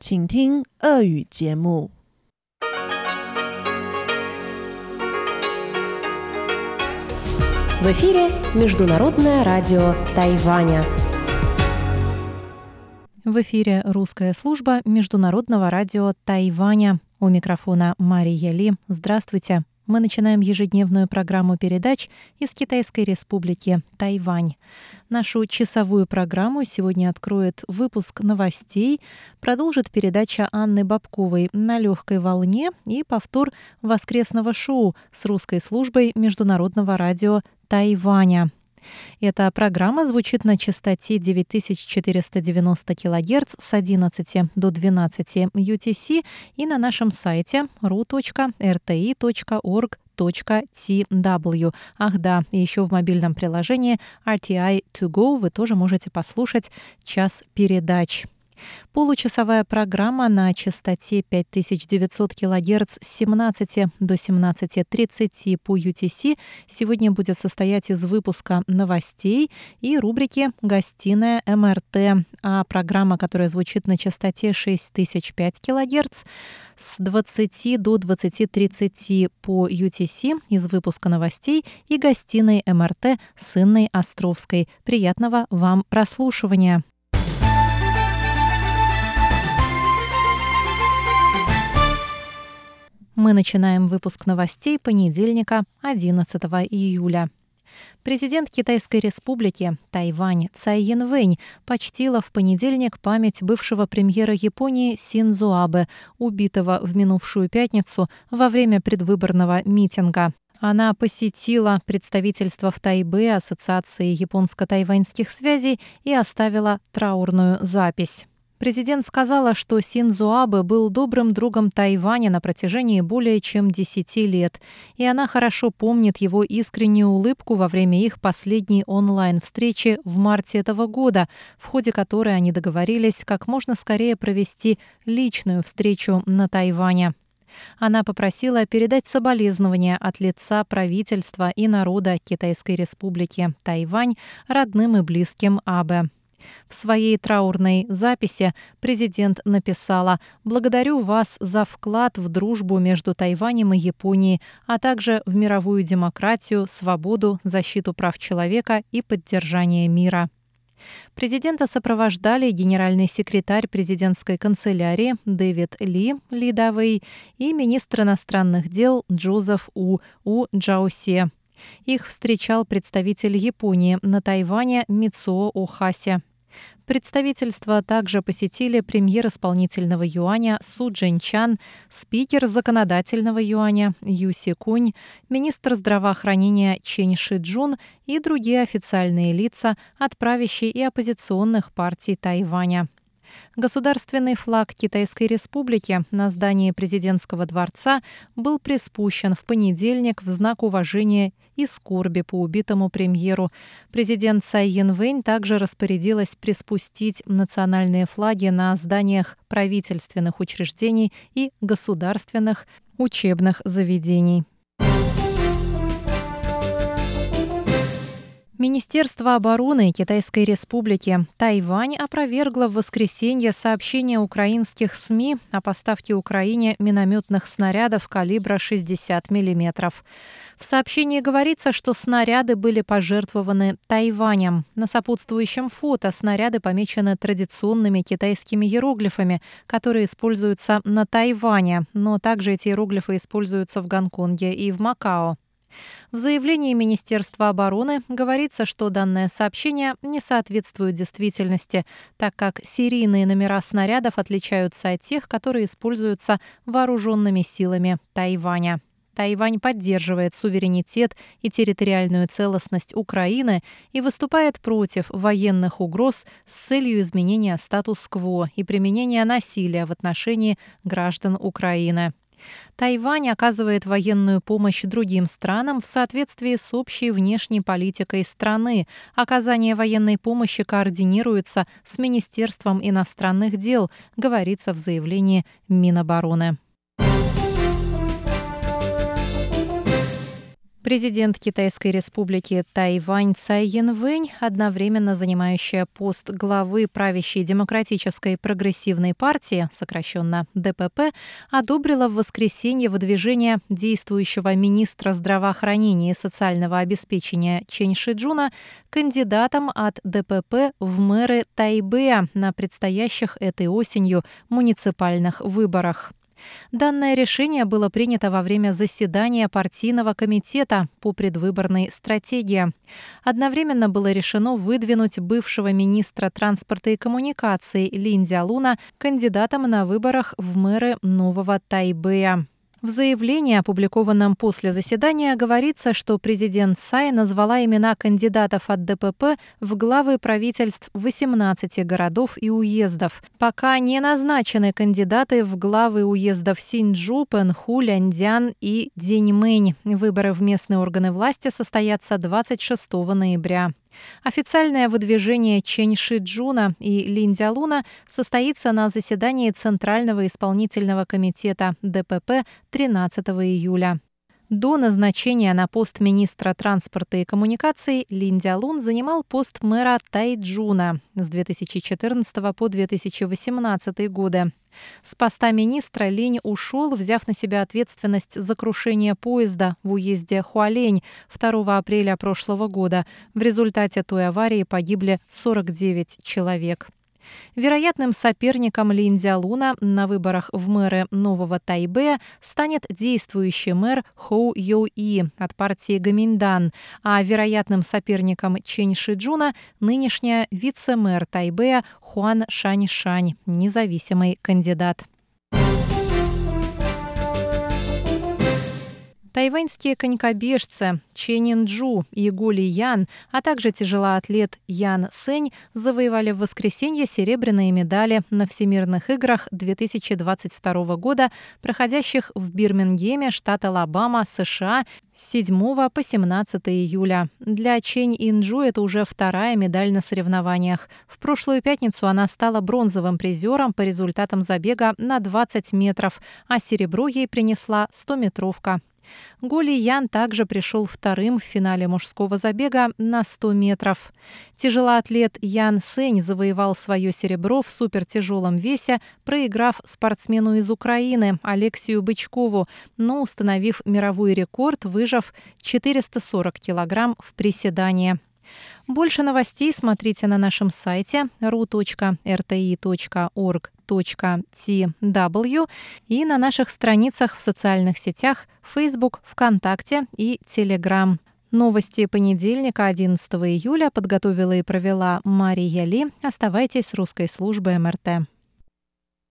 请听俄语节目。В эфире Международное радио Тайваня. В эфире русская служба Международного радио Тайваня. У микрофона Мария Ли. Здравствуйте. Мы начинаем ежедневную программу передач из Китайской республики Тайвань. Нашу часовую программу сегодня откроет выпуск новостей, продолжит передача Анны Бабковой «На легкой волне» и повтор воскресного шоу с русской службой Международного радио Тайваня. Эта программа звучит на частоте 9490 кГц с 11 до 12 UTC и на нашем сайте ru.rti.org.tw. Ах да, и еще в мобильном приложении RTI To Go вы тоже можете послушать час передач. Получасовая программа на частоте 5900 кГц с 17 до 17.30 по UTC сегодня будет состоять из выпуска новостей и рубрики «Гостиная МРТ», а программа, которая звучит на частоте 6005 кГц с 20 до 20.30 по UTC из выпуска новостей и гостиной МРТ с Инной Островской. Приятного вам прослушивания! Мы начинаем выпуск новостей понедельника, 11 июля. Президент Китайской республики Тайвань Цай Янвэнь почтила в понедельник память бывшего премьера Японии Синзо Абе, убитого в минувшую пятницу во время предвыборного митинга. Она посетила представительство в Тайбе Ассоциации японско-тайваньских связей и оставила траурную запись. Президент сказала, что Синзо Абе был добрым другом Тайваня на протяжении более чем 10 лет, и она хорошо помнит его искреннюю улыбку во время их последней онлайн-встречи в марте этого года, в ходе которой они договорились как можно скорее провести личную встречу на Тайване. Она попросила передать соболезнования от лица правительства и народа Китайской республики Тайвань родным и близким Абе. В своей траурной записи президент написала «Благодарю вас за вклад в дружбу между Тайванем и Японией, а также в мировую демократию, свободу, защиту прав человека и поддержание мира». Президента сопровождали генеральный секретарь президентской канцелярии Дэвид Ли Лидавей и министр иностранных дел Джозеф У У Джаусе. Их встречал представитель Японии на Тайване Мицуо Охаси. Представительство также посетили премьер исполнительного юаня Су Джинчан, спикер законодательного юаня Юси Кунь, министр здравоохранения Чен Шиджун и другие официальные лица от правящей и оппозиционных партий Тайваня. Государственный флаг Китайской Республики на здании президентского дворца был приспущен в понедельник в знак уважения и скорби по убитому премьеру. Президент Цай Янвэнь также распорядилась приспустить национальные флаги на зданиях правительственных учреждений и государственных учебных заведений. Министерство обороны Китайской Республики Тайвань опровергло в воскресенье сообщение украинских СМИ о поставке Украине минометных снарядов калибра 60 мм. В сообщении говорится, что снаряды были пожертвованы Тайванем. На сопутствующем фото снаряды помечены традиционными китайскими иероглифами, которые используются на Тайване, но также эти иероглифы используются в Гонконге и в Макао. В заявлении Министерства обороны говорится, что данное сообщение не соответствует действительности, так как серийные номера снарядов отличаются от тех, которые используются вооруженными силами Тайваня. Тайвань поддерживает суверенитет и территориальную целостность Украины и выступает против военных угроз с целью изменения статус-кво и применения насилия в отношении граждан Украины. Тайвань оказывает военную помощь другим странам в соответствии с общей внешней политикой страны. Оказание военной помощи координируется с Министерством иностранных дел, говорится в заявлении Минобороны. Президент Китайской республики Тайвань Цай Янвэнь, одновременно занимающая пост главы правящей демократической прогрессивной партии, сокращенно ДПП, одобрила в воскресенье выдвижение действующего министра здравоохранения и социального обеспечения Чэнь Шиджуна кандидатом от ДПП в мэры Тайбэя на предстоящих этой осенью муниципальных выборах. Данное решение было принято во время заседания партийного комитета по предвыборной стратегии. Одновременно было решено выдвинуть бывшего министра транспорта и коммуникаций Линди Алуна кандидатом на выборах в мэры Нового Тайбэя. В заявлении, опубликованном после заседания, говорится, что президент Сай назвала имена кандидатов от ДПП в главы правительств 18 городов и уездов. Пока не назначены кандидаты в главы уездов Синджу, Пенху, Ляндян и Деньмэнь. Выборы в местные органы власти состоятся 26 ноября. Официальное выдвижение Чэнь Шиджуна и Лин Дялуна состоится на заседании Центрального исполнительного комитета ДПП 13 июля. До назначения на пост министра транспорта и коммуникаций Лин Дялун занимал пост мэра Тайджуна с 2014 по 2018 годы. С поста министра Линь ушел, взяв на себя ответственность за крушение поезда в уезде Хуалень 2 апреля прошлого года. В результате той аварии погибли 49 человек. Вероятным соперником Линдзя Луна на выборах в мэры Нового Тайбэя станет действующий мэр Хоу Йоу И от партии Гаминдан, а вероятным соперником Чэнь Шиджуна нынешняя вице-мэр Тайбэя Хуан Шань Шань, независимый кандидат. Тайваньские конькобежцы Ченинджу и Гули Ян, а также тяжелоатлет Ян Сэнь завоевали в воскресенье серебряные медали на Всемирных играх 2022 года, проходящих в Бирмингеме, штат Алабама, США с 7 по 17 июля. Для Чень Инджу это уже вторая медаль на соревнованиях. В прошлую пятницу она стала бронзовым призером по результатам забега на 20 метров, а серебро ей принесла 100-метровка. Голи Ян также пришел вторым в финале мужского забега на 100 метров. Тяжелоатлет Ян Сень завоевал свое серебро в супертяжелом весе, проиграв спортсмену из Украины Алексию Бычкову, но установив мировой рекорд, выжав 440 килограмм в приседании. Больше новостей смотрите на нашем сайте ru.rti.org.tw и на наших страницах в социальных сетях Facebook, ВКонтакте и Telegram. Новости понедельника, 11 июля, подготовила и провела Мария Ли. Оставайтесь с русской службой МРТ.